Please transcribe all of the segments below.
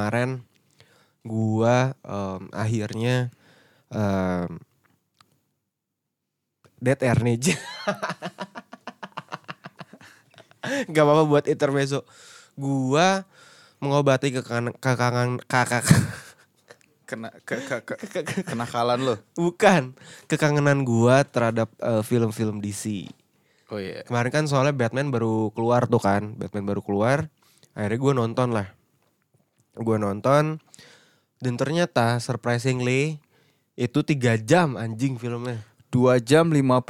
kemarin gua em, akhirnya em, Dead Air nih. Gak apa-apa buat intermezzo. Gua mengobati kekangan kekangan kakak Kena ke, ke, ke, kenakalan lo. bukan kekangenan gua terhadap eh, film-film DC. Oh iya. Kemarin kan soalnya Batman baru keluar tuh kan, Batman baru keluar. Akhirnya gue nonton lah. Gue nonton dan ternyata surprisingly itu tiga jam anjing filmnya. Dua jam 55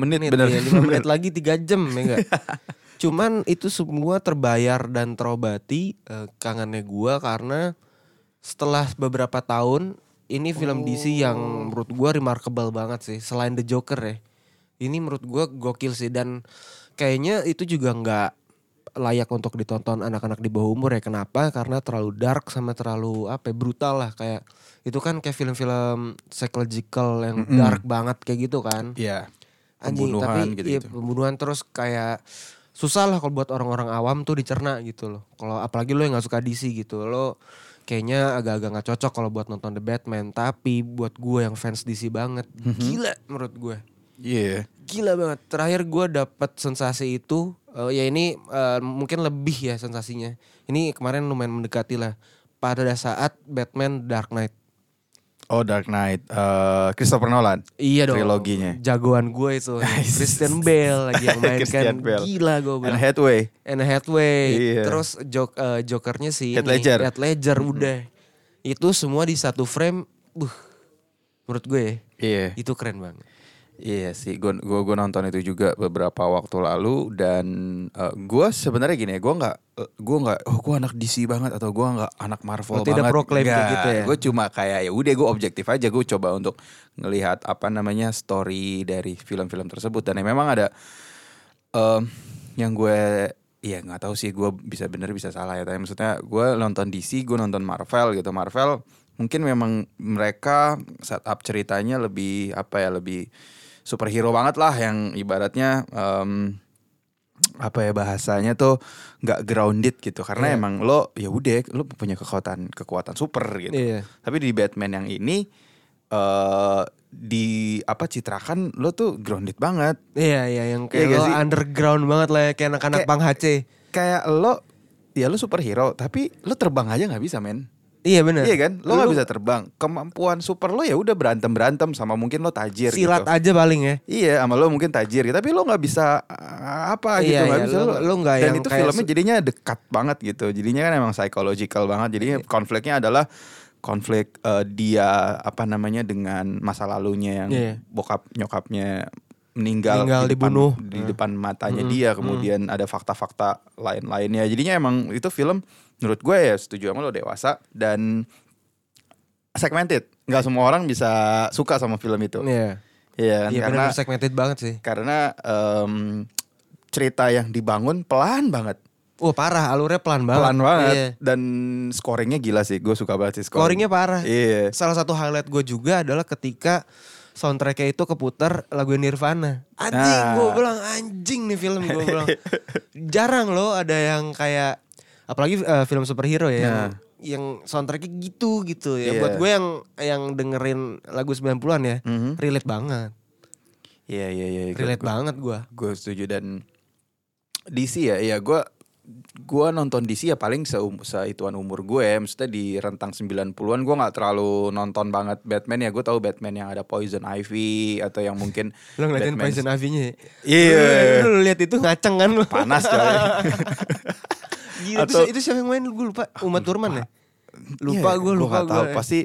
menit, Menit, bener. ya, lima menit lagi tiga jam ya enggak? Cuman itu semua terbayar dan terobati eh, kangennya gue karena setelah beberapa tahun ini film DC yang menurut gue remarkable banget sih selain The Joker ya. Ini menurut gue gokil sih dan kayaknya itu juga nggak layak untuk ditonton anak-anak di bawah umur ya. Kenapa? Karena terlalu dark sama terlalu apa ya, brutal lah kayak itu kan kayak film-film psychological yang Mm-mm. dark banget kayak gitu kan. Iya. Anjing Pembunuhan tapi gitu-gitu. iya, pembunuhan terus kayak susah lah kalau buat orang-orang awam tuh dicerna gitu loh. Kalau apalagi lo yang nggak suka DC gitu, lo kayaknya agak-agak nggak cocok kalau buat nonton The Batman. Tapi buat gue yang fans DC banget, Mhm. gila menurut gue, Iya. Gila banget. Terakhir gue dapet sensasi itu, eh, ya ini eh, mungkin lebih ya sensasinya. Ini kemarin lumayan mendekati lah. Pada saat Batman Dark Knight. Oh Dark Knight. eh Christopher Nolan. Iya dong. Triloginya. Jagoan gue itu. Christian Bale lagi yang mainkan. Bale. Gila gue bilang. Hathaway. Anne Hathaway. Iya. Terus jok, eh, jokernya si Heath Ledger. Heath Ledger udah. Itu semua di satu frame. Buh. Menurut gue ya, Iya. itu keren banget. Iya sih, gue gua, gua nonton itu juga beberapa waktu lalu dan eh, gua sebenarnya gini ya, gue nggak eh, gua nggak oh gue anak DC banget atau gue nggak anak Oh, Marvel tidak banget. proklaim kayak gitu ya? Gue cuma kayak ya udah gue objektif aja gue coba untuk ngelihat apa namanya story dari film-film tersebut dan ya memang ada em, yang gue Iya nggak tahu sih gue bisa bener bisa salah ya tapi maksudnya gue nonton DC gue nonton Marvel gitu Marvel mungkin memang mereka setup ceritanya lebih apa ya lebih superhero banget lah yang ibaratnya em, apa ya bahasanya tuh nggak grounded gitu karena Iya. emang lo ya udah lo punya kekuatan kekuatan super gitu Iya. tapi di Batman yang ini eh di apa citrakan lo tuh grounded banget Iya, iya yang Iya kayak gak lo sih? underground banget lah ya, kayak anak-anak Bang HC. kayak lo ya lo superhero tapi lo terbang aja nggak bisa men Iya bener. iya kan lo nggak bisa terbang kemampuan super lo ya udah berantem berantem sama mungkin lo tajir Silat gitu. aja paling ya. Iya, sama lo mungkin tajir gitu, tapi lo nggak bisa uh, apa gitu, Iya, nggak iya, bisa lo- lo nggak Dan yang itu kayak filmnya jadinya dekat banget gitu, jadinya kan emang psychological banget. Jadinya Iya. konfliknya adalah konflik uh, dia apa namanya dengan masa lalunya yang Iya. bokap nyokapnya meninggal, Meninggal, di depan, dibunuh. di Hmm. depan matanya Mm-mm, dia, kemudian ada fakta-fakta lain-lainnya. Jadinya emang itu film menurut gue ya setuju sama lo dewasa dan segmented. Nggak semua orang bisa suka sama film itu. Iya. Iya? Iya karena bener segmented banget sih. karena em, cerita yang dibangun pelan banget, Oh parah, alurnya pelan banget. pelan banget Iya. dan scoringnya gila sih. Gue suka banget sih scoring. Scoringnya parah. Iya. Salah satu highlight gue juga adalah ketika soundtracknya itu keputar lagu Nirvana. Anjing, Ah. gue bilang anjing nih film gue bilang. Jarang loh ada yang kayak apalagi eh, film superhero ya yang, Nah. yang soundtracknya gitu gitu ya. Iya. Buat gue yang yang dengerin lagu 90-an ya, Mhm. relate banget. Iya iya iya. Relate banget gue. Gue setuju dan DC ya, ya gue gue nonton DC ya paling seum, seituan umur gue ya. Maksudnya di rentang 90-an gue nggak terlalu nonton banget Batman ya. Gue tahu Batman yang ada Poison Ivy atau yang mungkin Lo ngeliatin Batman- Poison Ivy-nya ya? Iya. Lu, lu lihat itu ngaceng kan lu. panas coy. Gila, Atau- itu, itu siapa yang main gue lupa. Uma Thurman ya? Lupa Iya, gue, lupa nggak tahu. gue. Pasti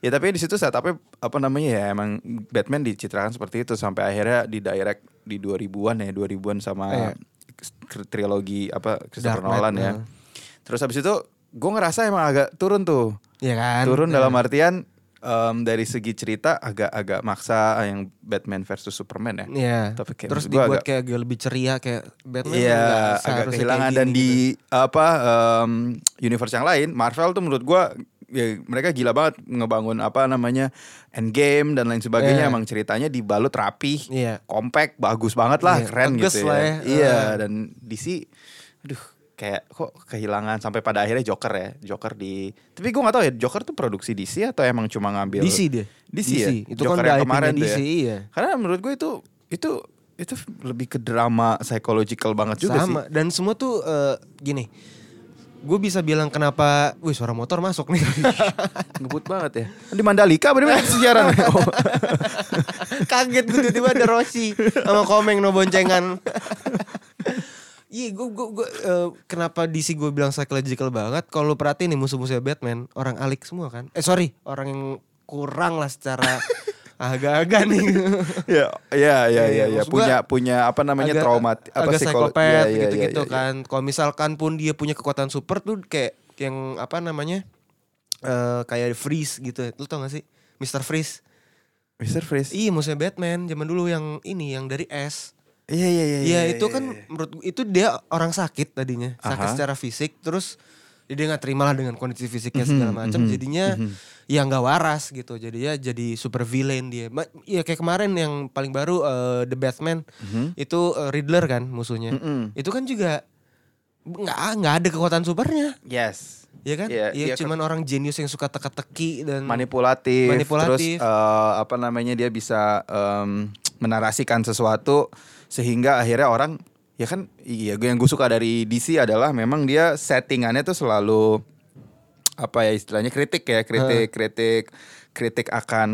ya tapi di situ setupnya apa namanya ya emang Batman dicitrakan seperti itu sampai akhirnya di direct di 2000-an ya 2000-an sama Iya. Trilogi apa Christopher Dark Nolan ya. ya. Terus habis itu gue ngerasa emang agak turun tuh. Iya kan? turun Iya. dalam artian em, dari segi cerita agak-agak maksa yang Batman versus Superman ya. Iya. Tapi kayak Terus dibuat agak- kayak agak lebih ceria kayak Batman. Iya, nggak agak kehilangan dan gini di gitu. apa em, universe yang lain, Marvel tuh menurut gua ya, mereka gila banget ngebangun apa namanya Endgame dan lain sebagainya. Iya. Emang ceritanya dibalut rapi, Iya. compact, bagus banget lah, Iya, keren tegas gitu lah ya. ya. Iya, dan DC, aduh kayak kok kehilangan sampai pada akhirnya Joker ya Joker di tapi gue nggak tahu ya Joker tuh produksi DC atau emang cuma ngambil DC dia. DC, ya Itu Joker kan yang kemarin DC, ya iya. karena menurut gue itu itu itu lebih ke drama psychological banget juga Sama dan semua tuh eh, gini. Gue bisa bilang kenapa, wih suara motor masuk nih. ngebut banget ya di Mandalika bener sejarah oh. Kaget gue tiba-tiba ada Rossi sama Komeng no boncengan. Iya, gue gue gue eh, kenapa DC gue bilang psychological banget? Kalau lu perhatiin nih musuh-musuhnya Batman, orang alik semua kan? Eh sorry, orang yang kurang lah secara agak-agak nih. ya ya ya Iya, ya, ya. maksud punya punya apa namanya agak- trauma apa agak psikolo- psikopat iya, iya, gitu-gitu iya, iya. kan. Kalau misalkan pun dia punya kekuatan super tuh kayak yang apa namanya? eh kayak Freeze gitu. Lu tau gak sih? Mr. Freeze. Mr. Freeze Iya, musuhnya Batman zaman dulu yang ini yang dari S. iya iya iya Iya itu kan menurut gua- itu dia orang sakit tadinya sakit Aha. secara fisik terus dia nggak terima lah dengan kondisi fisiknya Mhm, segala macam mhm, jadinya mhm. ya nggak waras gitu jadinya jadi super villain dia Ma- Iya kayak kemarin yang paling baru eh, The Batman Mhm. itu eh, Riddler kan musuhnya Mm-mm. itu kan juga nggak nggak ada kekuatan supernya yes ya kan Iya, ya iya, cuman orang jenius yang suka teka-teki dan manipulatif, Manipulatif. terus eh, apa namanya dia bisa em, menarasikan sesuatu sehingga akhirnya orang ya kan iya yang gue suka dari DC adalah memang dia settingannya tuh selalu apa ya istilahnya kritik ya kritik kritik kritik akan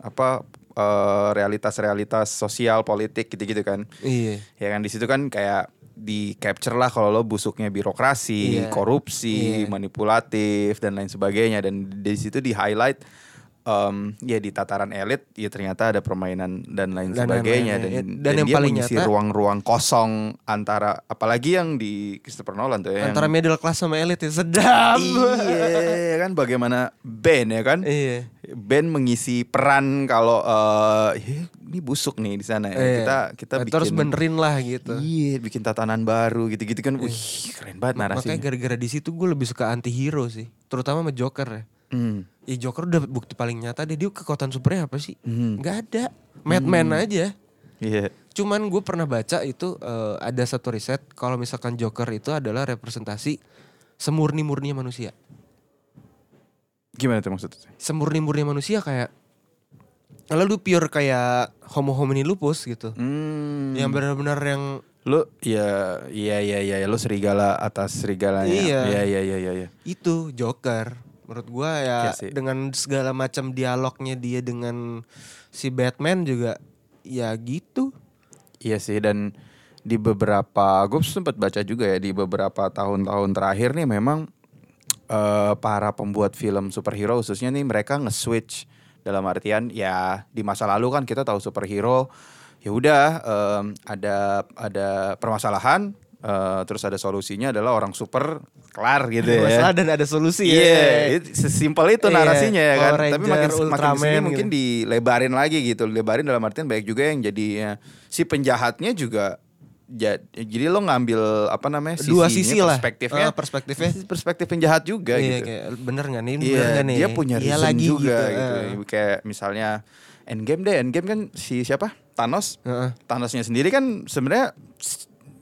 apa eh, realitas-realitas sosial politik gitu-gitu kan iya ya kan di situ kan kayak di capture lah kalau lo busuknya birokrasi, Iya. korupsi, Iya. manipulatif dan lain sebagainya dan di situ di highlight em, ya di tataran elit ya ternyata ada permainan dan lain Dan sebagainya lain-lain. dan, Dan dan yang dia paling mengisi nyata- ruang-ruang kosong antara apalagi yang di Christopher Nolan tuh ya antara yang, middle class sama elit ya sedap iya kan bagaimana Ben ya kan iya Ben mengisi peran kalau eh, "Ih, ini busuk nih di sana ya. Iya. kita kita Itu bikin harus benerin lah gitu Iya, bikin tatanan baru gitu-gitu kan. Wih, keren banget narasinya. Makanya gara-gara di situ gue lebih suka anti hero sih, terutama sama Joker ya. Hmm. Ya Joker udah bukti paling nyata deh dia kekuatan supernya apa sih? Hmm. Nggak ada. Madman aja. Iya. Cuman gue pernah baca itu eh, ada satu riset kalau misalkan Joker itu adalah representasi semurni-murninya manusia. Gimana tuh maksudnya? Semurni-murninya manusia kayak lalu pure kayak homo homini lupus gitu. Hmm. Yang benar-benar yang lu ya iya iya iya lu serigala atas serigalanya. Iya. Iya iya iya iya. iya. itu Joker. Menurut gua ya Iya dengan segala macam dialognya dia dengan si Batman juga ya gitu. Iya sih dan di beberapa gue sempat baca juga ya di beberapa tahun-tahun terakhir nih memang eh, para pembuat film superhero khususnya nih mereka nge-switch dalam artian ya di masa lalu kan kita tahu superhero ya udah em, ada ada permasalahan eh, terus ada solusinya adalah orang super kelar gitu ya. Masalah dan ada solusi Iya, ya. itu sesimpel itu Iya, narasinya ya kan. Power Tapi makin Ranger, makin ke sini Ultraman mungkin gitu. dilebarin lagi gitu. Lebarin dalam artian baik juga yang jadi ya, si penjahatnya juga ja- jadi lo ngambil apa namanya Dua sisi lah. perspektifnya Ah, perspektifnya. perspektif penjahat juga iya, gitu. kayak bener gak nih? Bener Iya, nggak nih? dia punya Iya reason lagi juga gitu. gitu. eh. Kayak misalnya Endgame deh, Endgame kan si siapa? Thanos. Heeh. Thanosnya sendiri kan sebenarnya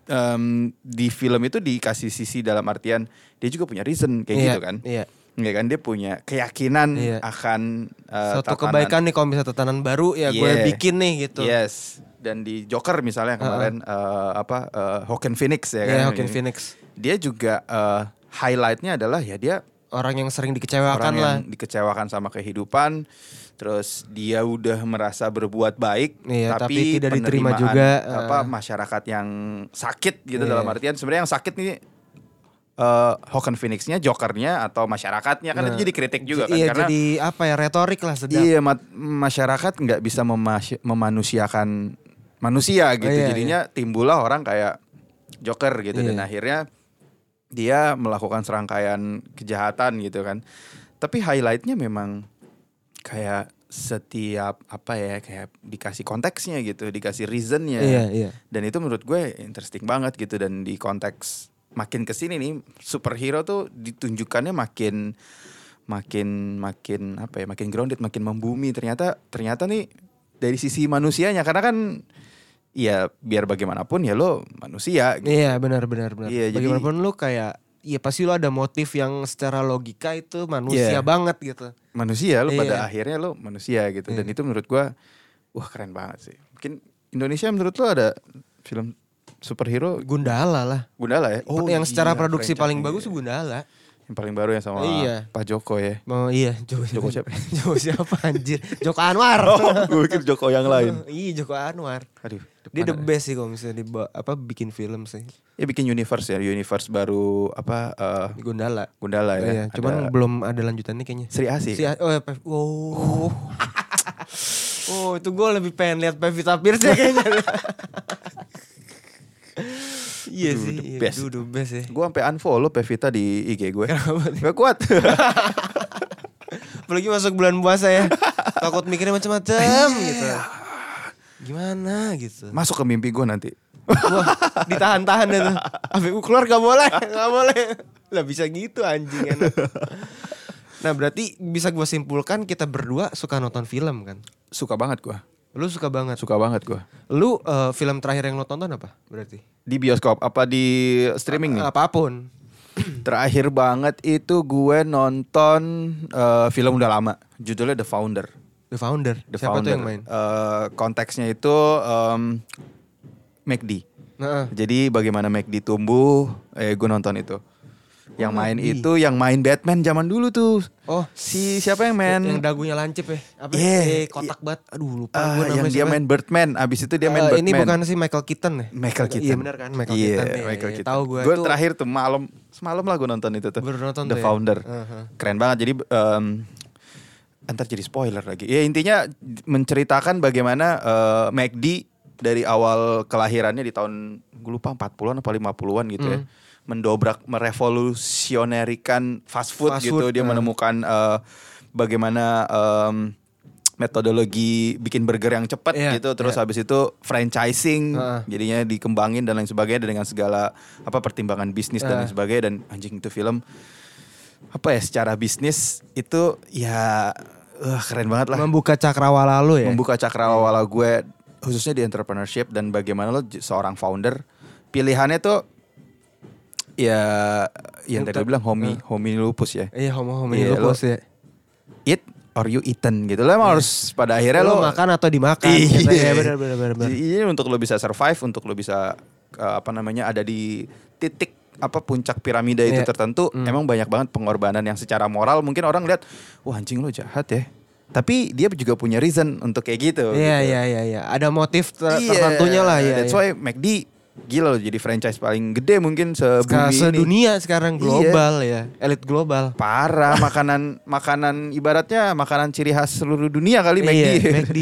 em, di film itu dikasih sisi dalam artian dia juga punya reason kayak Iya, gitu kan. Iya. Iya kan dia punya keyakinan Iya. akan uh, Suatu tatanan- kebaikan nih kalau misalnya tatanan baru ya gue Yeah. bikin nih gitu. Yes. Dan di Joker misalnya kemarin uh, apa uh, Joaquin Phoenix ya kan. Iya, Joaquin Phoenix. Dia juga uh, highlightnya adalah ya dia Orang yang sering orang dikecewakan lah. yang dikecewakan sama kehidupan. Terus dia udah merasa berbuat baik, Iya, tapi, tapi tidak diterima juga, Apa uh. masyarakat yang sakit gitu Iya. dalam artian sebenarnya yang sakit nih eh Joaquin Phoenix-nya, Jokernya atau masyarakatnya kan Nah, itu jadi kritik juga kan Iya, karena jadi apa ya retorik lah sedap. Iya, ma- masyarakat nggak bisa memasy- memanusiakan manusia gitu. Oh, iya, Jadinya timbullah orang kayak Joker gitu dan Iya. akhirnya dia melakukan serangkaian kejahatan gitu kan. Tapi highlightnya memang kayak setiap apa ya kayak dikasih konteksnya gitu, dikasih reasonnya. Iya, iya. Dan itu menurut gue interesting banget gitu dan di konteks makin ke sini nih superhero tuh ditunjukkannya makin makin makin apa ya makin grounded makin membumi ternyata ternyata nih dari sisi manusianya karena kan ya biar bagaimanapun ya lo manusia gitu. Iya benar benar benar. Iya, jadi- Bagaimanapun lu kayak Iya pasti lu ada motif yang secara logika itu manusia Iya. banget gitu. manusia lo pada Iya. akhirnya lo manusia gitu dan Iya. itu menurut gua wah keren banget sih mungkin Indonesia menurut lo ada film superhero Gundala lah. Gundala ya yang secara iya, produksi franchise-nya. paling bagus Gundala. Yang paling baru yang sama Iya. Pak Joko ya Mau iya Joko, Joko siapa? Joko siapa anjir? Joko Anwar. oh gue pikir Joko yang lain iya Joko Anwar. aduh Dia the best sih kalau misalnya di apa bikin film sih. ya bikin universe ya universe baru apa eh, Gundala. Gundala ya Iya, cuman Ada belum ada lanjutannya kayaknya. Sri Asih Si oh, ya, oh. oh, itu gue lebih pengen lihat Pevita Pierce ya kayaknya. Iya sih, the iya, best. the best ya. gue sampai unfollow Pevita di IG gue gak kuat Apalagi masuk bulan puasa ya. Takut mikirnya macam-macam gitu. Gimana gitu. masuk ke mimpi gue nanti Wah, ditahan-tahan itu. Sampai gue keluar gak boleh, gak boleh. Lah bisa gitu anjing enak. Nah berarti bisa gue simpulkan kita berdua suka nonton film kan? suka banget gue Lu suka banget. suka banget gue Lu eh, film terakhir yang lo tonton apa berarti? di bioskop apa di streaming nih Apa pun. Terakhir banget itu gue nonton eh, film udah lama, judulnya The Founder. The Founder. The Siapa Founder. tuh yang main? Eh, konteksnya itu em, McD. Nah, Jadi bagaimana McD tumbuh, eh gue nonton itu. Yang main itu yang main Batman zaman dulu tuh. oh Si siapa yang main? yang dagunya lancip ya? Apa? Yeah. Eh, kotak banget. Aduh lupa Ah, gue yang namanya dia siapa. main Birdman, abis itu dia main Eh, Birdman. Ini bukan si Michael Keaton ya? Michael Keaton. Iya benar kan Michael Iya, Keaton. Iya, Michael iya, Keaton. Tahu gue Gue tuh. terakhir tuh malam, semalam lah gue nonton itu tuh. Baru nonton The tuh ya? Founder. Uh-huh. Keren banget. Jadi em entar jadi spoiler lagi. Ya intinya menceritakan bagaimana eh, McD dari awal kelahirannya di tahun gue lupa 40-an atau 50-an gitu ya. Mendobrak merevolusionerikan fast food Fast gitu. food, Dia uh. menemukan eh, bagaimana em, metodologi bikin burger yang cepat Iya, gitu terus iya. habis itu franchising Heeh. jadinya dikembangin dan lain sebagainya dan dengan segala apa pertimbangan bisnis dan lain Eh. sebagainya dan anjing itu film apa ya secara bisnis itu ya eh, keren banget lah Membuka cakrawala lu ya? membuka cakrawala gue khususnya di entrepreneurship dan bagaimana lo seorang founder pilihannya tuh ya yang tadi bilang homi homi lupus ya Iya homo homo Iya, lupus lo- ya. eat or you eaten gitu lo emang harus pada akhirnya Lo lo makan atau dimakan gitu ya benar benar benar. ini untuk lo bisa survive, untuk lo bisa eh, apa namanya ada di titik apa puncak piramida itu Iya. tertentu, Hmm. emang banyak banget pengorbanan yang secara moral mungkin orang lihat, wah anjing lo jahat ya. Tapi dia juga punya reason untuk kayak gitu. Iya gitu. iya iya iya. Ada motif ter- Iya, tertentunya lah ya. That's iya. why McD gila loh jadi franchise paling gede mungkin sebumi ini. sedunia sekarang Iya. global ya, elit global. Parah makanan makanan ibaratnya makanan ciri khas seluruh dunia kali. Iya, McD.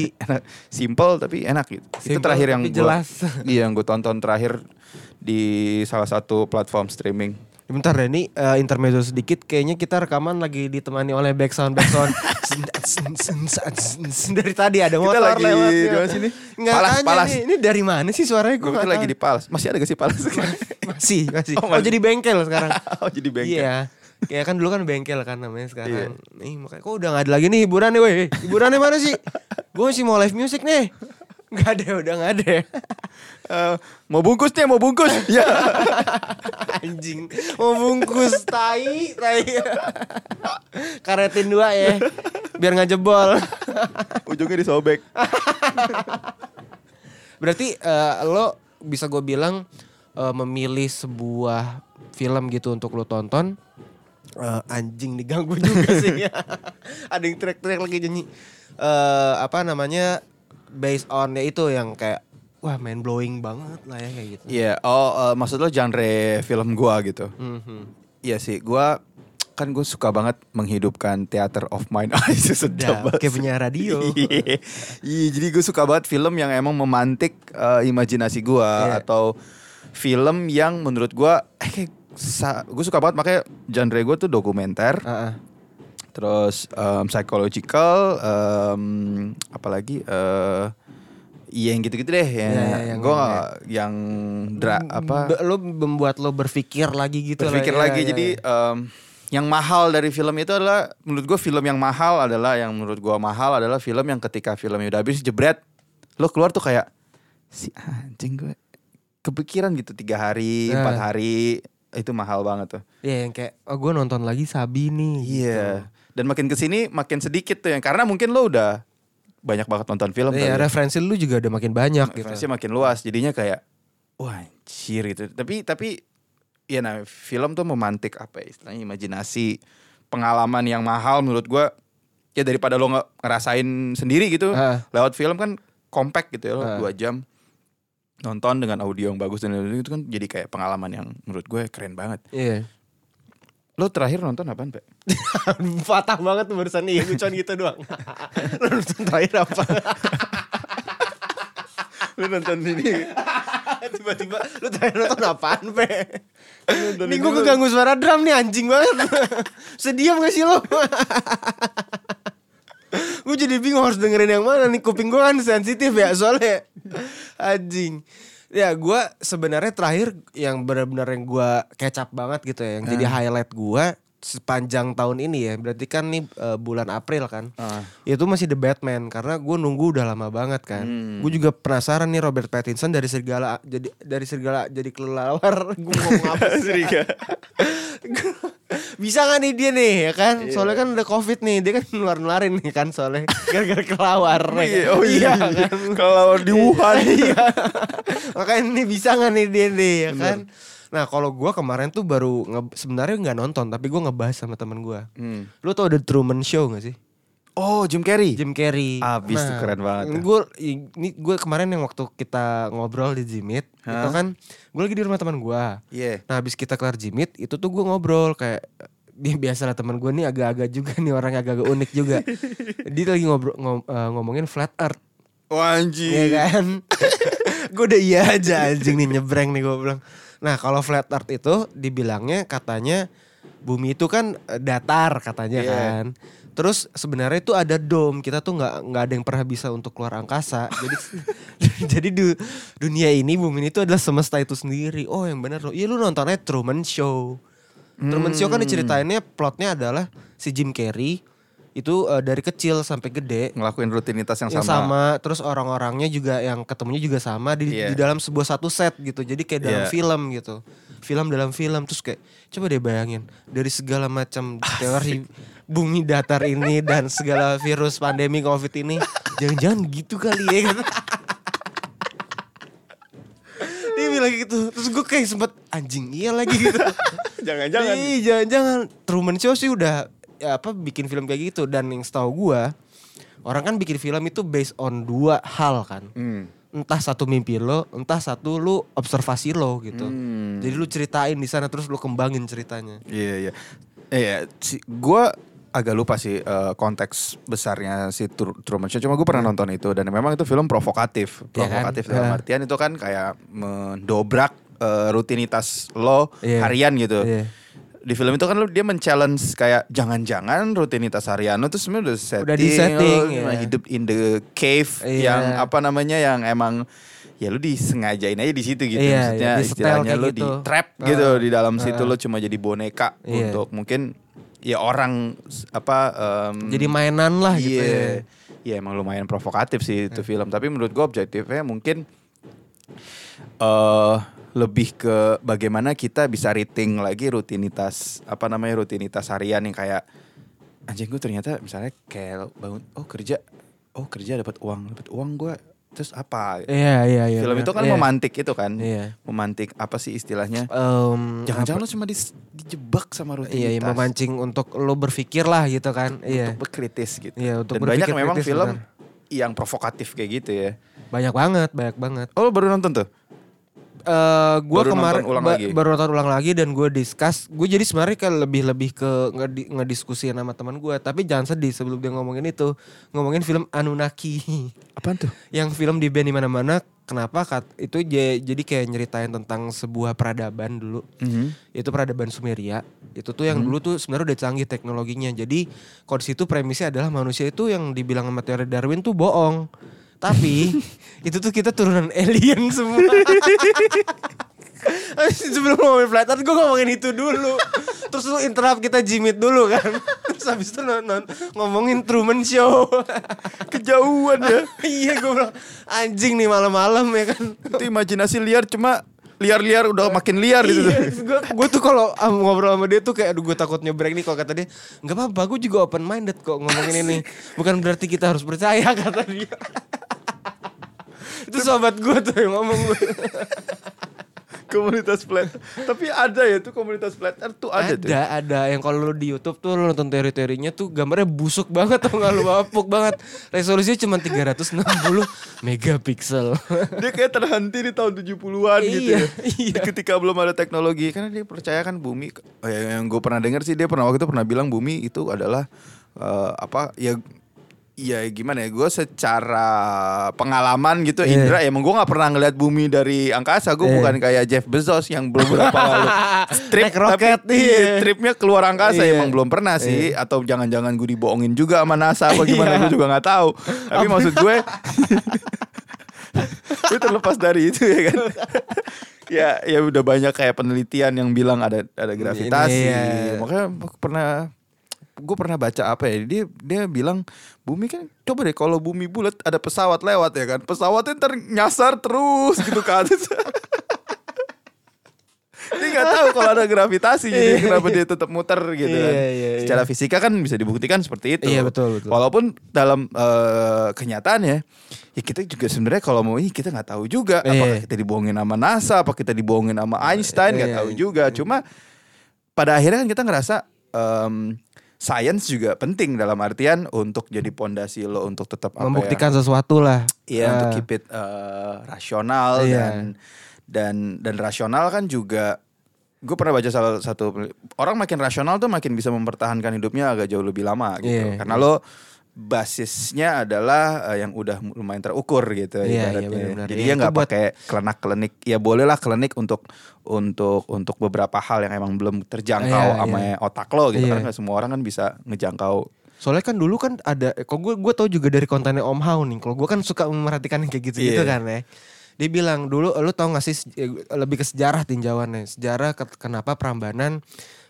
simple tapi enak gitu. itu Simple terakhir yang jelas. iya yang gue tonton terakhir di salah satu platform streaming. Bentar deh, ini eh, intermezzo sedikit. Kayaknya kita rekaman lagi ditemani oleh backsound backsound. dari tadi ada motor lagi lewat. di ya. sini? Nggak Palas, tanya Palas. nih, ini dari mana sih suaranya? Gue Gue lagi di Pals. Masih ada gak sih Pals? masih masih. Oh, Oh, masih. jadi bengkel sekarang. oh jadi bengkel. Iya. Ya kan dulu kan bengkel kan namanya sekarang. Iya. Nih makanya kok udah gak ada lagi nih hiburan nih weh. Hiburannya mana sih? Gue masih mau live music nih. Gak ada udah gak ada. Eh, mau bungkus nih, mau bungkus. ya. Anjing. Mau bungkus tai, tai. Karetin dua ya. Biar gak jebol. Ujungnya disobek. Berarti eh, lo bisa gue bilang eh, memilih sebuah film gitu untuk lo tonton. Eh, anjing diganggu juga sih. Ada yang teriak-teriak lagi nyanyi. Eh, apa namanya? Based on ya itu yang kayak wah main blowing banget lah ya kayak gitu. Iya, oh eh, maksud lo genre film gua gitu. Mhm. Iya sih, gua kan gue suka banget menghidupkan theater of mind. Ah, itu sedap banget kayak punya radio. Iya, Iya, jadi gue suka banget film yang emang memantik eh, imajinasi gua Iya. atau film yang menurut gua eh gue suka banget makanya genre gue tuh dokumenter, Ah, ah. Terus em, psychological, em, apalagi eh Iya yang gitu-gitu deh ya. Iya, iya, yang- gue yang dra apa Be- lo membuat lo berpikir lagi gitu berpikir lah. ya, lagi ya, jadi ya. em, yang mahal dari film itu adalah menurut gue film yang mahal adalah yang menurut gue mahal adalah film yang ketika filmnya udah habis jebret lo keluar tuh kayak si anjing gue kepikiran gitu tiga hari Nah. empat hari itu mahal banget tuh Iya yang kayak oh gue nonton lagi Sabi nih. iya dan makin ke sini makin sedikit tuh yang karena mungkin lo udah banyak banget nonton film. Iya ya. referensi lu juga udah makin banyak gitu. referensinya makin luas jadinya kayak wah anjir gitu tapi tapi ya nah film tuh memantik apa ya istilahnya imajinasi pengalaman yang mahal menurut gua ya daripada lo ngerasain sendiri gitu Ah. lewat film kan compact gitu ya lo Ah. dua jam nonton dengan audio yang bagus dan lain-lain itu kan jadi kayak pengalaman yang menurut gue keren banget Iya. lo terakhir nonton apaan Pak? Patah banget barusan nih, cuma gitu doang. Lu nonton terakhir apa? lo nonton ini Tiba-tiba lu terakhir nonton apaan, Pe? Nih gue lu. keganggu suara drum nih anjing banget. Sediam gak sih lo? gue jadi bingung harus dengerin yang mana nih kuping gue kan sensitif ya soalnya anjing ya gue sebenarnya terakhir yang benar-benar yang gue kecap banget gitu ya yang jadi highlight gue sepanjang tahun ini ya. Berarti kan nih eh, bulan April kan. Ah. itu masih The Batman karena gue nunggu udah lama banget kan. Hmm. gue juga penasaran nih Robert Pattinson dari serigala jadi dari serigala jadi kelelawar. Gue ngomong apa sih bisa gak nih dia nih ya kan? Iya. soalnya kan udah covid nih dia kan nular nularin nih kan soalnya gara-gara kelawar ya Iya, kan? oh iya, kan? Kalau di Wuhan. Iya. Makanya ini bisa gak nih dia nih ya kan nah kalau gue kemarin tuh baru nge- sebenarnya nggak nonton tapi gue ngebahas sama teman gue Hmm. lu tau The Truman Show gak sih oh Jim Carrey Jim Carrey. Abis tuh, keren banget. Gue ini gue kemarin yang waktu kita ngobrol di Jimit, Hah? itu kan gue lagi di rumah teman gue. Iya. Nah habis kita kelar Jimit, itu tuh gue ngobrol kayak dia biasa lah teman gue nih agak-agak juga nih orang agak-agak unik juga. dia lagi ngobrol ngom- eh, ngomongin flat earth, Wah anjing. ya kan? gue udah iya aja anjing nih nyebrang nih gue bilang. Nah kalau flat earth itu dibilangnya katanya bumi itu kan eh, datar katanya Iya. kan. Terus sebenarnya itu ada dome. Kita tuh nggak nggak ada yang pernah bisa untuk keluar angkasa. Jadi jadi du- dunia ini bumi ini tuh adalah semesta itu sendiri. Oh yang benar loh. Iya lu nontonnya Truman Show. Truman Show kan diceritainnya plotnya adalah si Jim Carrey itu eh, dari kecil sampai gede ngelakuin rutinitas yang, yang sama. terus orang-orangnya juga yang ketemunya juga sama di, Iya. di dalam sebuah satu set gitu jadi kayak dalam Iya. film gitu film dalam film terus kayak coba deh bayangin dari segala macam teori bumi datar ini dan segala virus pandemi covid ini jangan-jangan gitu kali ya kan dia bilang gitu terus gue kayak sempet anjing iya lagi gitu Jangan-jangan. Jangan-jangan Truman Show sih udah ya, apa bikin film kayak gitu dan yang setahu gua orang kan bikin film itu based on dua hal kan. Hmm. Entah satu mimpi lo, entah satu lu observasi lo gitu. Hmm. Jadi lu ceritain di sana terus lu kembangin ceritanya. Iya iya. Iya, si, gue agak lupa sih eh, konteks besarnya si Tru- Truman Show. Cuma gue pernah nonton itu dan memang itu film provokatif. Iya kan? Provokatif dalam Iya. artian itu kan kayak mendobrak eh, rutinitas lo Iya. harian gitu. Iya. Di film itu kan lo dia men-challenge kayak jangan-jangan rutinitas harian lo tuh sebenarnya udah setting, Udah di-setting, lo iya. hidup in the cave Iya. yang apa namanya yang emang ya lu disengajain aja di situ gitu Iya, maksudnya iya, di-setel istilahnya lu gitu. di trap gitu Ah, di dalam ah. situ lu cuma jadi boneka Iya. untuk mungkin ya orang apa em, Jadi mainan lah gitu iya ya. iya emang lumayan provokatif sih itu film tapi menurut gua objektifnya mungkin eh lebih ke bagaimana kita bisa rating lagi rutinitas apa namanya rutinitas harian yang kayak anjing gue ternyata misalnya kayak bangun oh kerja oh kerja dapat uang dapat uang gua terus apa Iya, iya, iya. film itu kan Iya. memantik itu kan Iya. memantik apa sih istilahnya Em, jangan-jangan lo cuma dis- dijebak sama rutinitas Iya, iya, memancing untuk lo berpikir lah gitu kan. Iya. untuk berkritis gitu Iya, untuk dan banyak memang film benar. yang provokatif kayak gitu ya Banyak banget, banyak banget. oh lo baru nonton tuh eh gue kemarin ulang ba- lagi? baru nonton ulang lagi dan gue discuss gue jadi sebenarnya kayak lebih lebih ke ngedi- ngediskusiin sama teman gue tapi jangan sedih sebelum dia ngomongin itu ngomongin film Anunnaki. Apaan tuh? Yang film di band di mana-mana kenapa kat itu jadi kayak nyeritain tentang sebuah peradaban dulu. Itu peradaban Sumeria. Itu tuh yang dulu tuh sebenarnya udah canggih teknologinya. Jadi kalau di situ premisnya adalah manusia itu yang dibilang sama teori Darwin tuh bohong tapi itu tuh kita turunan alien semua. Sebelum ngomongin flat earth gue ngomongin itu dulu. Terus lu interrupt kita jimit dulu kan. Terus habis itu nonton ngomongin Truman Show. Kejauhan ya. Iya gue bilang anjing nih malam-malam ya kan. Itu imajinasi liar cuma liar-liar udah makin liar gitu. Iya, gue tuh kalau um, ngobrol sama dia tuh kayak aduh gue takut nyebrek nih kalau kata dia. Nggak apa-apa gue juga open minded kok ngomongin ini. Bukan berarti kita harus percaya kata dia itu sobat gue tuh yang ngomong gue komunitas flat. Tapi ada ya tuh komunitas flat earth tuh ada, ada tuh. ada yang kalau lu di YouTube tuh lu nonton teori-teorinya tuh gambarnya busuk banget atau nggak lu bapuk banget resolusinya cuma 360 megapiksel Dia kayak terhenti di tahun 70-an gitu Iya, ya. iya. Ketika belum ada teknologi karena dia percaya kan bumi oh, ya, yang gue pernah dengar sih dia pernah waktu itu pernah bilang bumi itu adalah eh, apa ya ya gimana ya gue secara pengalaman gitu Iya. Indra ya emang gue nggak pernah ngeliat bumi dari angkasa gue Iya. bukan kayak Jeff Bezos yang belum berapa lalu Naik roket, tapi iya. tripnya keluar angkasa Iya. emang belum pernah sih atau jangan-jangan gue dibohongin juga sama NASA apa gimana Iya. gue juga nggak tahu tapi maksud gue itu terlepas dari itu ya kan ya ya udah banyak kayak penelitian yang bilang ada ada gravitasi Iya. makanya pernah gue pernah baca apa ya dia dia bilang bumi kan coba deh kalau bumi bulat ada pesawat lewat ya kan pesawatnya ntar nyasar terus gitu ke atas dia nggak tahu kalau ada gravitasi jadi Iya, kenapa dia tetap muter gitu kan Iya, iya, iya. secara fisika kan bisa dibuktikan seperti itu Iya, betul, betul. walaupun dalam eh, kenyataannya ya kita juga sebenarnya kalau mau ini kita nggak tahu juga apakah Iya. kita dibohongin sama NASA apa kita dibohongin sama Einstein nggak Iya, tahu juga cuma pada akhirnya kan kita ngerasa em, science juga penting dalam artian untuk jadi pondasi lo untuk tetap apa ya, membuktikan sesuatu lah Iya Ah. untuk keep it eh, rasional Iya. dan dan dan rasional kan juga gue pernah baca salah satu orang makin rasional tuh makin bisa mempertahankan hidupnya agak jauh lebih lama gitu Iya, karena iya. lo basisnya adalah eh, yang udah lumayan terukur gitu Iya, iya, ibaratnya. benar-benar. Jadi Iya, dia nggak buat- pakai kelenak kelenik. Ya bolehlah kelenik untuk untuk untuk beberapa hal yang emang belum terjangkau Iya, sama iya. otak lo gitu. Iya. Karena nggak semua orang kan bisa ngejangkau. Soalnya kan dulu kan ada, kok gue gue tau juga dari kontennya Om Hao nih. Kalau gue kan suka memperhatikan yang kayak gitu-gitu Iya. kan ya. Dia bilang dulu, lu tau gak sih eh, lebih ke sejarah tinjauannya. Sejarah ke- kenapa Prambanan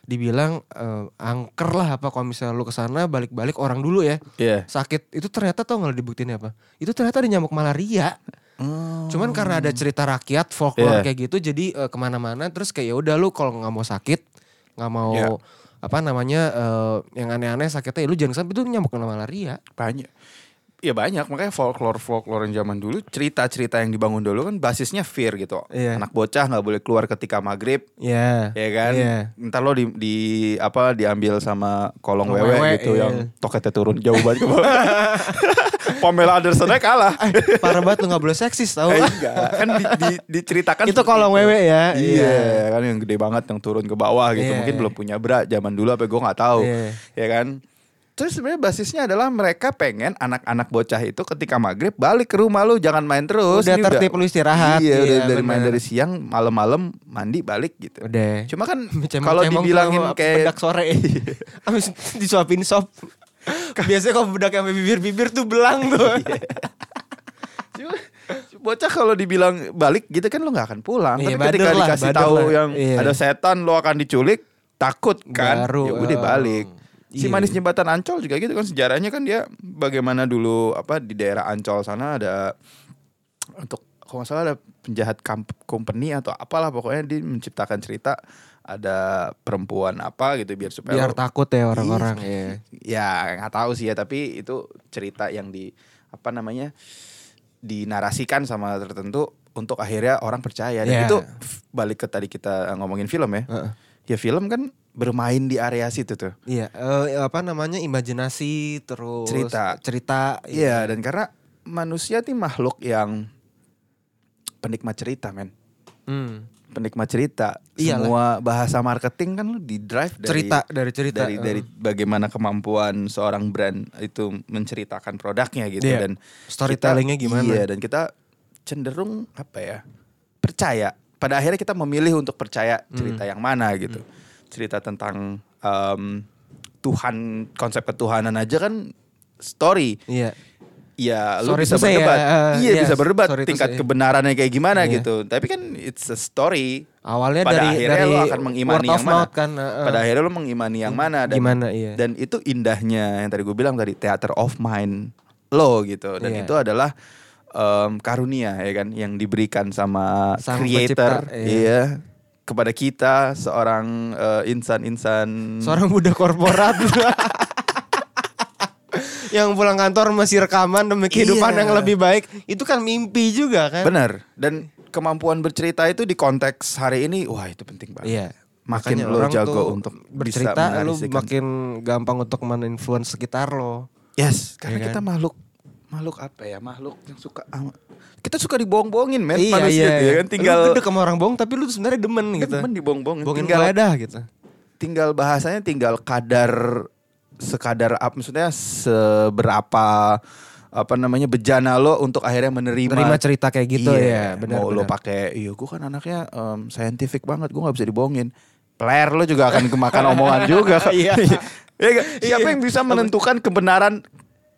dibilang eh, angker lah apa kalau misalnya lu ke sana balik-balik orang dulu ya Iya. sakit itu ternyata tau nggak dibuktiin apa itu ternyata ada nyamuk malaria cuman karena ada cerita rakyat folklore Iya. kayak gitu jadi eh, ke mana-mana terus kayak ya udah lu kalau nggak mau sakit nggak mau Iya. apa namanya eh, yang aneh-aneh sakitnya ya lu jangan sampai itu nyamuk malaria Banyak. Ya banyak. Makanya folklore folklore yang zaman dulu cerita cerita yang dibangun dulu kan basisnya fear gitu. Iya. anak bocah nggak boleh keluar ketika maghrib. Ya ya kan? Iya. ntar lo di, di apa diambil sama kolong wewe wewe, gitu iya. yang toketnya turun jauh banget ke bawah. Pamela Andersonnya kalah. Parah banget lu nggak boleh seksis tau. Eh, enggak. Kan di, di- diceritakan itu kolong itu. wewe ya? Iya kan yang gede banget yang turun ke bawah gitu. Iya, mungkin iya. belum punya bra zaman dulu apa gue nggak tahu. Iya. ya kan Terus sebenarnya basisnya adalah mereka pengen anak-anak bocah itu ketika maghrib balik ke rumah lu jangan main terus. Udah Ini tertib, lu istirahat. Iya, udah Iya, dari main dari siang malam-malam mandi balik gitu. udah Cuma kan kalau dibilangin kayak bedak sore habis disuapin sop biasanya kalau bedak yang bibir-bibir tuh belang tuh Cuma, bocah kalau dibilang balik gitu kan lo nggak akan pulang. Iya, Tapi ketika lah, dikasih tahu lah. yang Iya. ada setan lo akan diculik, takut kan? Baru, ya udah eh, balik. Si iya. manis jembatan Ancol juga gitu kan sejarahnya kan dia bagaimana dulu apa di daerah Ancol sana ada untuk kalau nggak salah ada penjahat company atau apalah pokoknya dia menciptakan cerita ada perempuan apa gitu biar supaya biar lo- takut ya orang-orang ya ya nggak tahu sih ya tapi itu cerita yang di apa namanya dinarasikan sama tertentu untuk akhirnya orang percaya dan Ya. itu balik ke tadi kita ngomongin film ya Heeh. ya film kan bermain di area situ tuh Iya, eh, apa namanya imajinasi terus Cerita. cerita. iya dan karena manusia nih makhluk yang penikmat cerita men Hmm. penikmat cerita Iyalah. semua bahasa marketing kan lu di drive dari cerita dari cerita. dari eh. dari bagaimana kemampuan seorang brand itu menceritakan produknya gitu Iya. dan Storytellingnya gimana? Iya dan kita cenderung apa ya percaya. Pada akhirnya kita memilih untuk percaya cerita Hmm. yang mana gitu. Cerita tentang em, Tuhan konsep ketuhanan aja kan story. Iya. ya lu Sorry bisa ya, berdebat. eh, iya yes, bisa berdebat tingkat say. kebenarannya kayak gimana Iya. gitu. Tapi kan it's a story. Awalnya Pada dari akhirnya dari lo akan mengimani yang mana. kan. uh, uh. Pada akhirnya lu mengimani yang mana dan Gimana iya. dan itu indahnya yang tadi gue bilang tadi theater of mind lo gitu dan Iya. itu adalah em, karunia ya kan yang diberikan sama Sang creator pencipta, iya. iya kepada kita seorang eh, insan-insan Seorang budak korporat. yang pulang kantor masih rekaman demi kehidupan Iya. yang lebih baik. Itu kan mimpi juga kan. benar dan kemampuan bercerita itu di konteks hari ini wah itu penting banget Iya. makin Makanya lo orang jago untuk bercerita bisa menarasikan. makin gampang untuk men-influence sekitar lo. yes karena Iya kan? kita makhluk makhluk apa ya makhluk yang suka ama- kita suka dibohong-bohongin men iya, manusia iya, tuh ya iya. kan tinggal lu gede sama orang bohong tapi lu sebenarnya demen gitu. demen dibohong-bohongin Bohongin tinggal geledah gitu. tinggal bahasanya tinggal kadar sekadar apa maksudnya seberapa apa namanya bejana lo untuk akhirnya menerima Terima cerita kayak gitu Iya, ya, benar mau lo pakai iya gue kan anaknya em, scientific banget gue nggak bisa dibohongin player lo juga akan kemakan omongan juga Iya. Iya siapa Iya. yang bisa menentukan kebenaran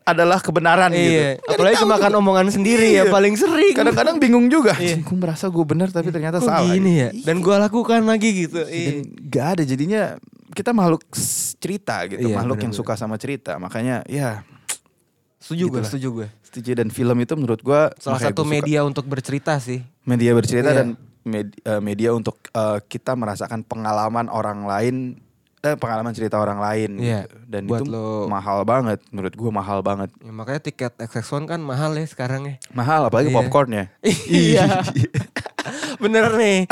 adalah kebenaran Iya, gitu apalagi kemakan omongan sendiri ya Iya. paling sering. kadang-kadang bingung juga Iya. gue merasa gue benar tapi ternyata Kok salah gini ya? Iya. Dan gua lakukan lagi gitu. dan Iya. gak ada jadinya kita makhluk cerita gitu Iya, makhluk yang suka sama cerita makanya ya Setuju gue, Gitulah. setuju gue. setuju dan film itu menurut gua Salah satu suka. media untuk bercerita sih. media bercerita Iya. dan med- eh, media untuk eh, kita merasakan pengalaman orang lain eh pengalaman cerita orang lain Iya, gitu. dan buat itu lo- mahal banget menurut gua mahal banget Ya, makanya tiket XX1 kan mahal ya sekarang ya. mahal apalagi Iya. popcornnya iya. Bener nih.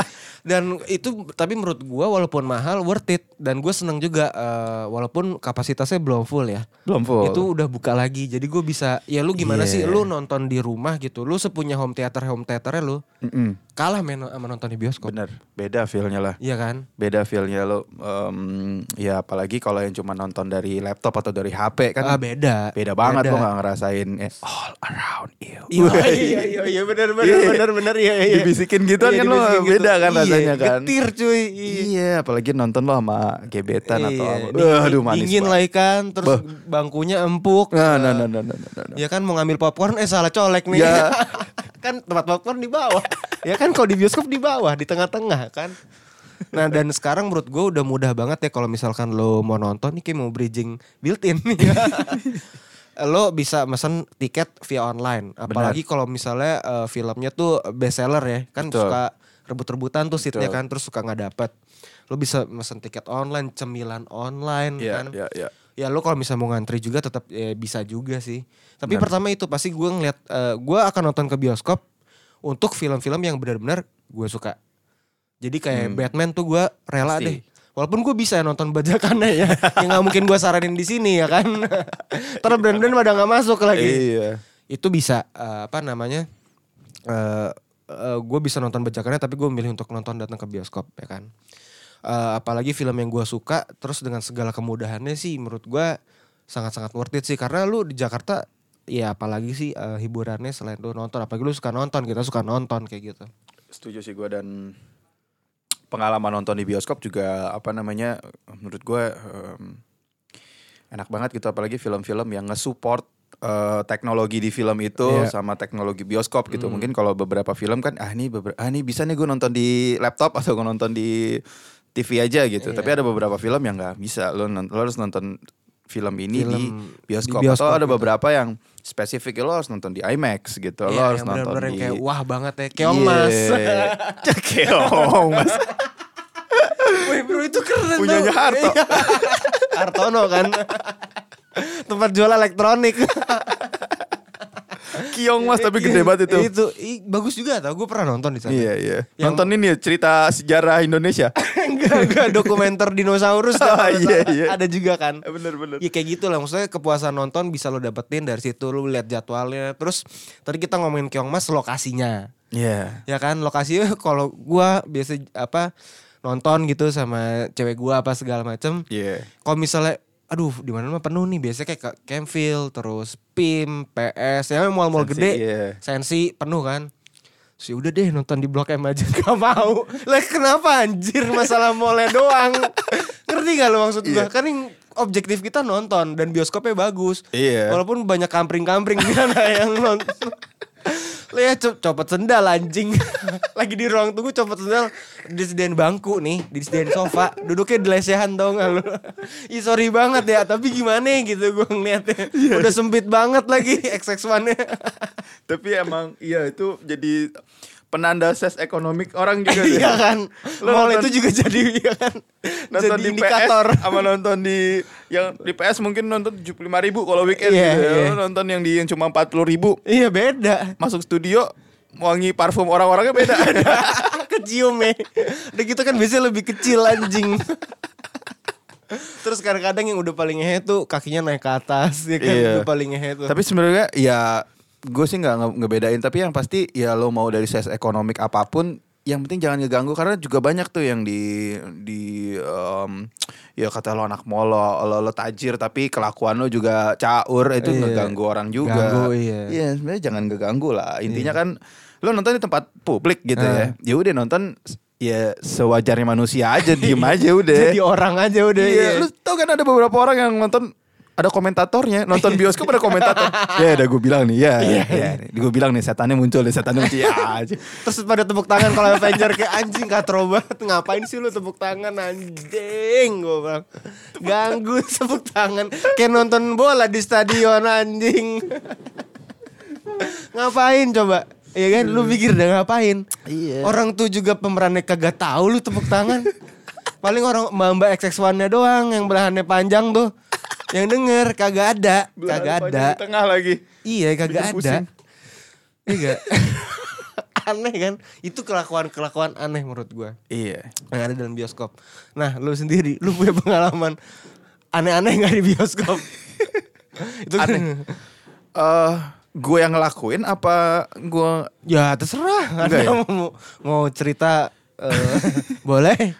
Dan itu tapi menurut gua walaupun mahal worth it dan gue seneng juga eh, walaupun kapasitasnya belum full ya. belum full Itu udah buka lagi. Jadi gue bisa ya lu gimana sih Iya. lu nonton di rumah gitu. Lu sepunya home theater home theaternya lu Mm-mm. kalah men sama nonton di bioskop. bener beda feelnya lah Iya kan? beda feelnya lo em, ya apalagi kalau yang cuma nonton dari laptop atau dari HP kan ah beda. beda banget Beda. lo gak ngerasain eh, all around you Iya iya iya iya benar benar Iya. benar benar iya iya. dibisikin gitu Iya, kan dibisikin gitu. beda kan Iya, rasanya kan Getir cuy. Iya. apalagi nonton lo sama gebetan atau Iya, apa dingin- aduh manis dingin lah ikan terus Bah. bangkunya empuk. nah Eh, nah nah nah nah nah, nah. Ya kan mau ngambil popcorn eh salah colek nih. Ya. kan tempat popcorn di bawah. ya kan kalau di bioskop di bawah, di tengah-tengah kan. Nah dan sekarang menurut gue udah mudah banget ya kalau misalkan lo mau nonton nih kayak mau bridging built-in nih. lo bisa mesen tiket via online. Apalagi kalau misalnya eh, filmnya tuh bestseller ya. Kan Betul. suka rebut-rebutan tuh seatnya kan. Terus suka nggak dapet. Lo bisa mesen tiket online, cemilan online Iya, kan. iya, iya. Ya lo kalau misalnya mau ngantri juga tetap ya, bisa juga sih. Tapi Benar. pertama itu pasti gue ngeliat, eh, gue akan nonton ke bioskop untuk film-film yang benar-benar gue suka. Jadi kayak Hmm. Batman tuh gue rela Pasti. deh. Walaupun gue bisa nonton bajakannya ya, yang nggak mungkin gue saranin di sini ya kan. Terus brand-brand pada nggak masuk lagi. iya Itu bisa eh, apa namanya? Eh gue bisa nonton bajakannya, tapi gue milih untuk nonton datang ke bioskop ya kan. Eh, apalagi film yang gue suka, terus dengan segala kemudahannya sih, menurut gue sangat-sangat worth it sih. Karena lu di Jakarta, ya apalagi sih eh, hiburannya selain lu nonton, apalagi lu suka nonton, kita suka nonton kayak gitu. setuju sih gue dan pengalaman nonton di bioskop juga apa namanya menurut gue em, enak banget gitu apalagi film-film yang nge-support eh, teknologi di film itu Iya. sama teknologi bioskop gitu Hmm. mungkin kalau beberapa film kan ah ini beberapa ah ini bisa nih gue nonton di laptop atau gue nonton di TV aja gitu Iya. tapi ada beberapa film yang nggak bisa lo, lo harus nonton film ini Film di bioskop, di bioskop atau ada gitu. beberapa yang spesifik lo harus nonton di IMAX gitu lo Iya, harus yang nonton di yang kayak wah banget ya, keong mas. Iya. keong mas Wih bro itu keren Punyanya. Harto. Iya. Hartono kan. Tempat jual elektronik. Kiong mas tapi gede banget itu. itu i, bagus juga tau gue pernah nonton di sana. Iya iya. Yang- Nonton ini ya cerita sejarah Indonesia. enggak enggak dokumenter dinosaurus kan Ah, iya, iya. ada juga kan. bener bener. Ya kayak gitu lah maksudnya kepuasan nonton bisa lo dapetin dari situ lo lihat jadwalnya. Terus tadi kita ngomongin Kiong Mas lokasinya. Iya. Ya kan lokasinya kalau gua biasa apa nonton gitu sama cewek gua apa segala macem Iya. kalau misalnya aduh di mana mah penuh nih biasanya kayak ke Campfield terus PIM PS ya mall-mall gede iya. sensi penuh kan sih udah deh nonton di Blok M aja gak mau lah kenapa anjir masalah mallnya doang ngerti gak lo maksud gua Iya. kan yang objektif kita nonton dan bioskopnya bagus. Iya. Walaupun banyak kampring-kampring di sana yang nonton. Lo ya co- copot sendal anjing. Lagi di ruang tunggu copot sendal disediain bangku nih, disediain sofa, duduknya di lesehan tau gak lu. Ih sorry banget ya, tapi gimana gitu gue ngeliatnya. Udah sempit banget lagi XX1-nya. Tapi emang iya itu jadi penanda ses ekonomik orang juga deh. Iya kan. Lo Mall nonton- itu juga jadi iya kan. nonton jadi di indikator. PS sama nonton di yang di PS mungkin nonton 75 ribu kalau weekend Iya, gitu ya. iya. Lo nonton yang di yang cuma 40 ribu Iya beda. masuk studio wangi parfum orang-orangnya beda. Kecium ya. Udah gitu kan biasanya lebih kecil anjing. Terus kadang-kadang yang udah paling ngehe tuh kakinya naik ke atas ya kan Iya. udah paling ngehe tuh. tapi sebenarnya ya gue sih nggak nge- ngebedain tapi yang pasti ya lo mau dari ses ekonomik apa pun yang penting jangan ngeganggu karena juga banyak tuh yang di di em, ya kata lo anak mall lo, lo, lo tajir tapi kelakuan lo juga caur itu Iya. ngeganggu orang juga Ganggu, iya. iya sebenarnya jangan ngeganggu lah intinya kan lo nonton di tempat publik gitu Ah. ya ya udah nonton ya sewajarnya manusia aja diem aja udah Jadi orang aja udah Iya, lu tau kan ada beberapa orang yang nonton ada komentatornya nonton bioskop ada komentator. Ya udah gue bilang nih ya Iya, ya gue bilang nih setannya muncul nih setannya muncul. Ya aja. Terus pada tepuk tangan kalau Avenger kayak anjing katro banget. Ngapain sih lu tepuk tangan anjing? Gue bilang. Ganggu tepuk tangan. Kayak nonton bola di stadion anjing. Ngapain coba? Iya kan? Lu pikir dah ngapain? Iya. orang tuh juga pemerannya kagak tahu lu tepuk tangan. Paling orang mbak-mbak XX1 nya doang yang belahannya panjang tuh yang denger kagak ada kagak ada di tengah lagi Iya kagak Bikin ada. Iya. aneh kan? Itu kelakuan-kelakuan aneh menurut gua iya yang ada dalam bioskop. Nah, lu sendiri, lu punya pengalaman aneh-aneh nggak di bioskop? Itu Aneh. eh gue yang ngelakuin apa gue Ya terserah. Enggak Anda ya? mau, mau cerita eh, boleh?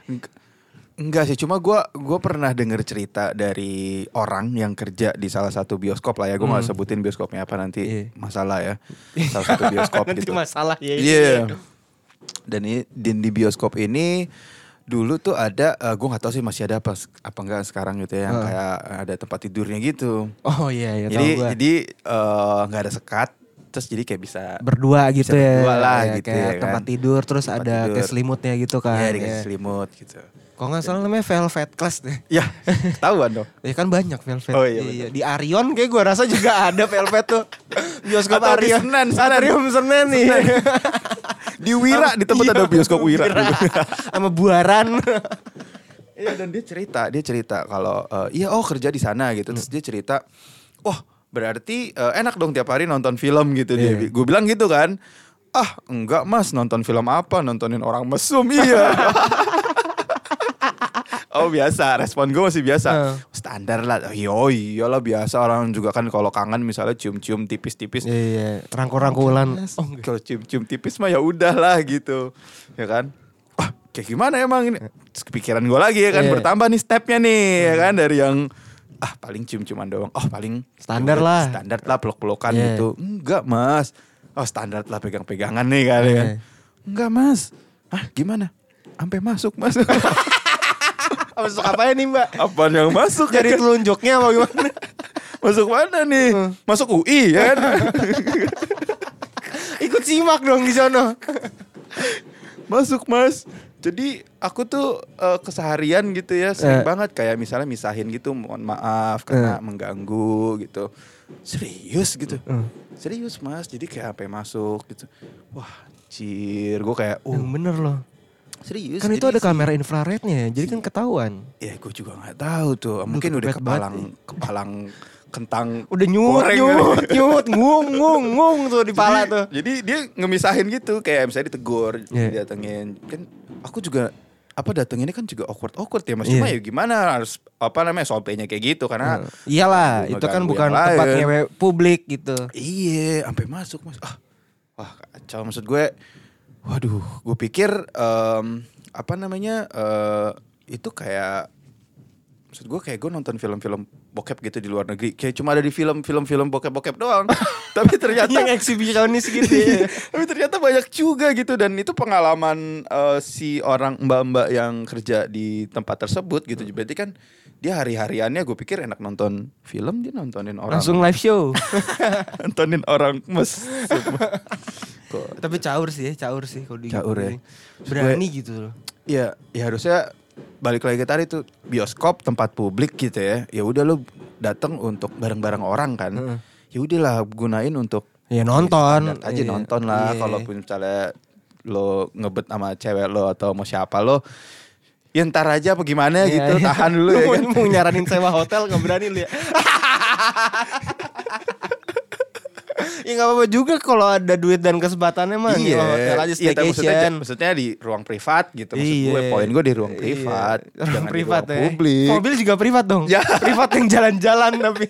Enggak sih, cuma gue gua pernah denger cerita dari orang yang kerja di salah satu bioskop lah ya. Gue nggak sebutin bioskopnya apa nanti Iya. masalah ya. Salah satu bioskop Nanti gitu. masalah ya. Iya. Dan ini di, di bioskop ini dulu tuh ada, gue nggak tahu sih masih ada apa apa enggak sekarang gitu ya, yang Heeh. kayak ada tempat tidurnya gitu. Oh iya iya jadi tahu gua. jadi eh, nggak ada sekat, terus jadi kayak bisa berdua gitu Bisa ya. berdua lah Ya, gitu kayak ya kan. tempat tidur terus Tempat ada tidur. kayak selimutnya gitu kan. ya dikasih Ya. selimut gitu. Kalau nggak salah namanya velvet class deh. Ya, ketahuan dong. Ya kan banyak velvet. Oh iya, Di Arion kayak gua rasa juga ada velvet tuh. Bioskop Atau di Arion. Senen, Senen. Atrium Senen nih. Di Wira, di tempat ada bioskop Wira. Sama buaran. Iya dan dia cerita, dia cerita kalau eh, iya oh kerja di sana gitu. Terus dia cerita, "Wah, berarti eh, enak dong tiap hari nonton film gitu dia." Iya. Gue bilang gitu kan. Ah, enggak Mas, nonton film apa? Nontonin orang mesum. Iya. Oh, biasa. Respon gue masih biasa. Heeh. Standar lah. Yo, iyalah biasa orang juga kan kalau kangen misalnya cium-cium tipis-tipis. Iya, rangkul-rangkulan. Oh, kalau cium-cium tipis mah ya udahlah gitu. Ya kan? Wah, kayak gimana emang ini? Terus kepikiran gue lagi ya kan Iya. bertambah nih stepnya nih ya kan dari yang ah paling cium-ciuman doang. Oh, paling Standar lah. Standar lah peluk-pelukan Iya. gitu. Enggak, Mas. Oh, standar lah pegang-pegangan nih kan ya kan. Iya. Enggak, Mas. Ah, gimana? Sampai masuk, Mas. Masuk apa nih mbak? Apaan yang masuk? ya Jadi telunjuknya apa gimana? Masuk mana nih? Hmm. Masuk UI ya kan? Ikut simak dong di sono. Masuk mas. Jadi aku tuh eh, keseharian gitu ya sering Eh. banget kayak misalnya misahin gitu mohon maaf karena mengganggu gitu. Serius gitu. Eh. Serius mas. Jadi kayak apa masuk gitu. Wah, cir. Gue kayak Yang oh bener loh. Serius. Kan itu ada kamera infrarednya, jadi kan ketahuan. Ya gue juga nggak tahu tuh. Mungkin udah kepalang kepalang kentang. Udah nyut, goreng nyut, nyut, ngung, ngung, ngung tuh di pala tuh. Jadi dia ngemisahin gitu kayak misalnya ditegur, Iya. datengin. Kan aku juga apa datenginnya kan juga awkward awkward ya mas Iya. cuma ya gimana harus apa namanya solpenya kayak gitu karena Iyalah, Aku itu kan bukan yang tempat lain. ngewe publik gitu. iya sampai masuk mas ah wah kacau maksud gue waduh gue pikir em, apa namanya eh, itu kayak maksud gue kayak gue nonton film-film bokep gitu di luar negeri kayak cuma ada di film-film film bokep-bokep doang tapi ternyata Yang eksibisionis gitu ya. Tapi ternyata banyak juga gitu dan itu pengalaman eh, si orang mbak-mbak yang kerja di tempat tersebut gitu. Berarti kan dia hari-hariannya gue pikir enak nonton film dia nontonin orang Langsung live show. nontonin orang mes Kok- Tapi caur sih ya, caur sih kalau di Caur ya. Berani gitu loh. ya ya harusnya balik lagi ke tadi tuh bioskop tempat publik gitu ya ya udah lu datang untuk bareng-bareng orang kan Heeh. ya udahlah gunain untuk Ya nonton. standar aja Iya. nonton lah Iya. kalaupun misalnya lo ngebet sama cewek lo atau mau siapa lo ya ntar aja apa gimana Iya, gitu iya. tahan dulu Lu ya mau, kan mau nyaranin sewa hotel gak berani lu ya. ya gak apa-apa juga kalau ada duit dan kesempatannya mah iya, hotel aja iya, tapi maksudnya, staycation. maksudnya di ruang privat gitu maksud Iya. gue. Poin gue di ruang Iya. privat, Ruang jangan privat di ruang ya. publik. Mobil juga privat dong. Ya. privat yang jalan-jalan tapi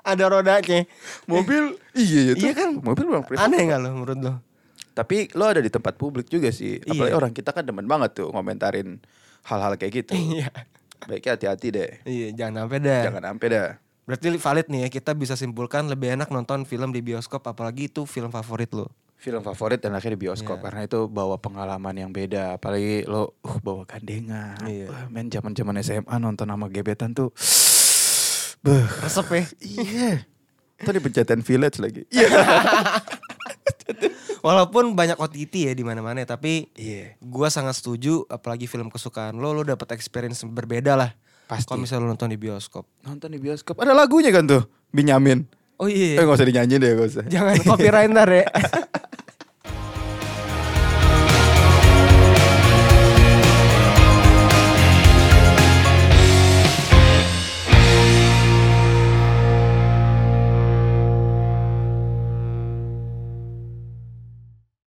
ada rodanya. Mobil, iya itu. Iya kan? Mobil ruang privat. Aneh gak lo menurut lo? Tapi lo ada di tempat publik juga sih. Apalagi Iya. orang kita kan demen banget tuh ngomentarin hal-hal kayak gitu. Iya. Baiknya hati-hati deh. Iya, jangan sampai dah. Jangan sampai dah. Berarti valid nih ya, kita bisa simpulkan lebih enak nonton film di bioskop apalagi itu film favorit lo. Film favorit enaknya di bioskop Iya. karena itu bawa pengalaman yang beda. Apalagi lo uh bawa gandengan. Iya. Wah, men zaman-zaman SMA nonton sama gebetan tuh. Beuh. Resep ya. Iya. Tadi penceten village lagi. Iya. Walaupun banyak OTT ya di mana-mana tapi Iya. gua sangat setuju apalagi film kesukaan lo lo dapat experience berbeda lah. Pasti. Kalau misalnya lo nonton di bioskop. Nonton di bioskop. Ada lagunya kan tuh. Binyamin. Oh Eh iya. gak usah dinyanyiin deh gak usah. Jangan copyright ntar ya.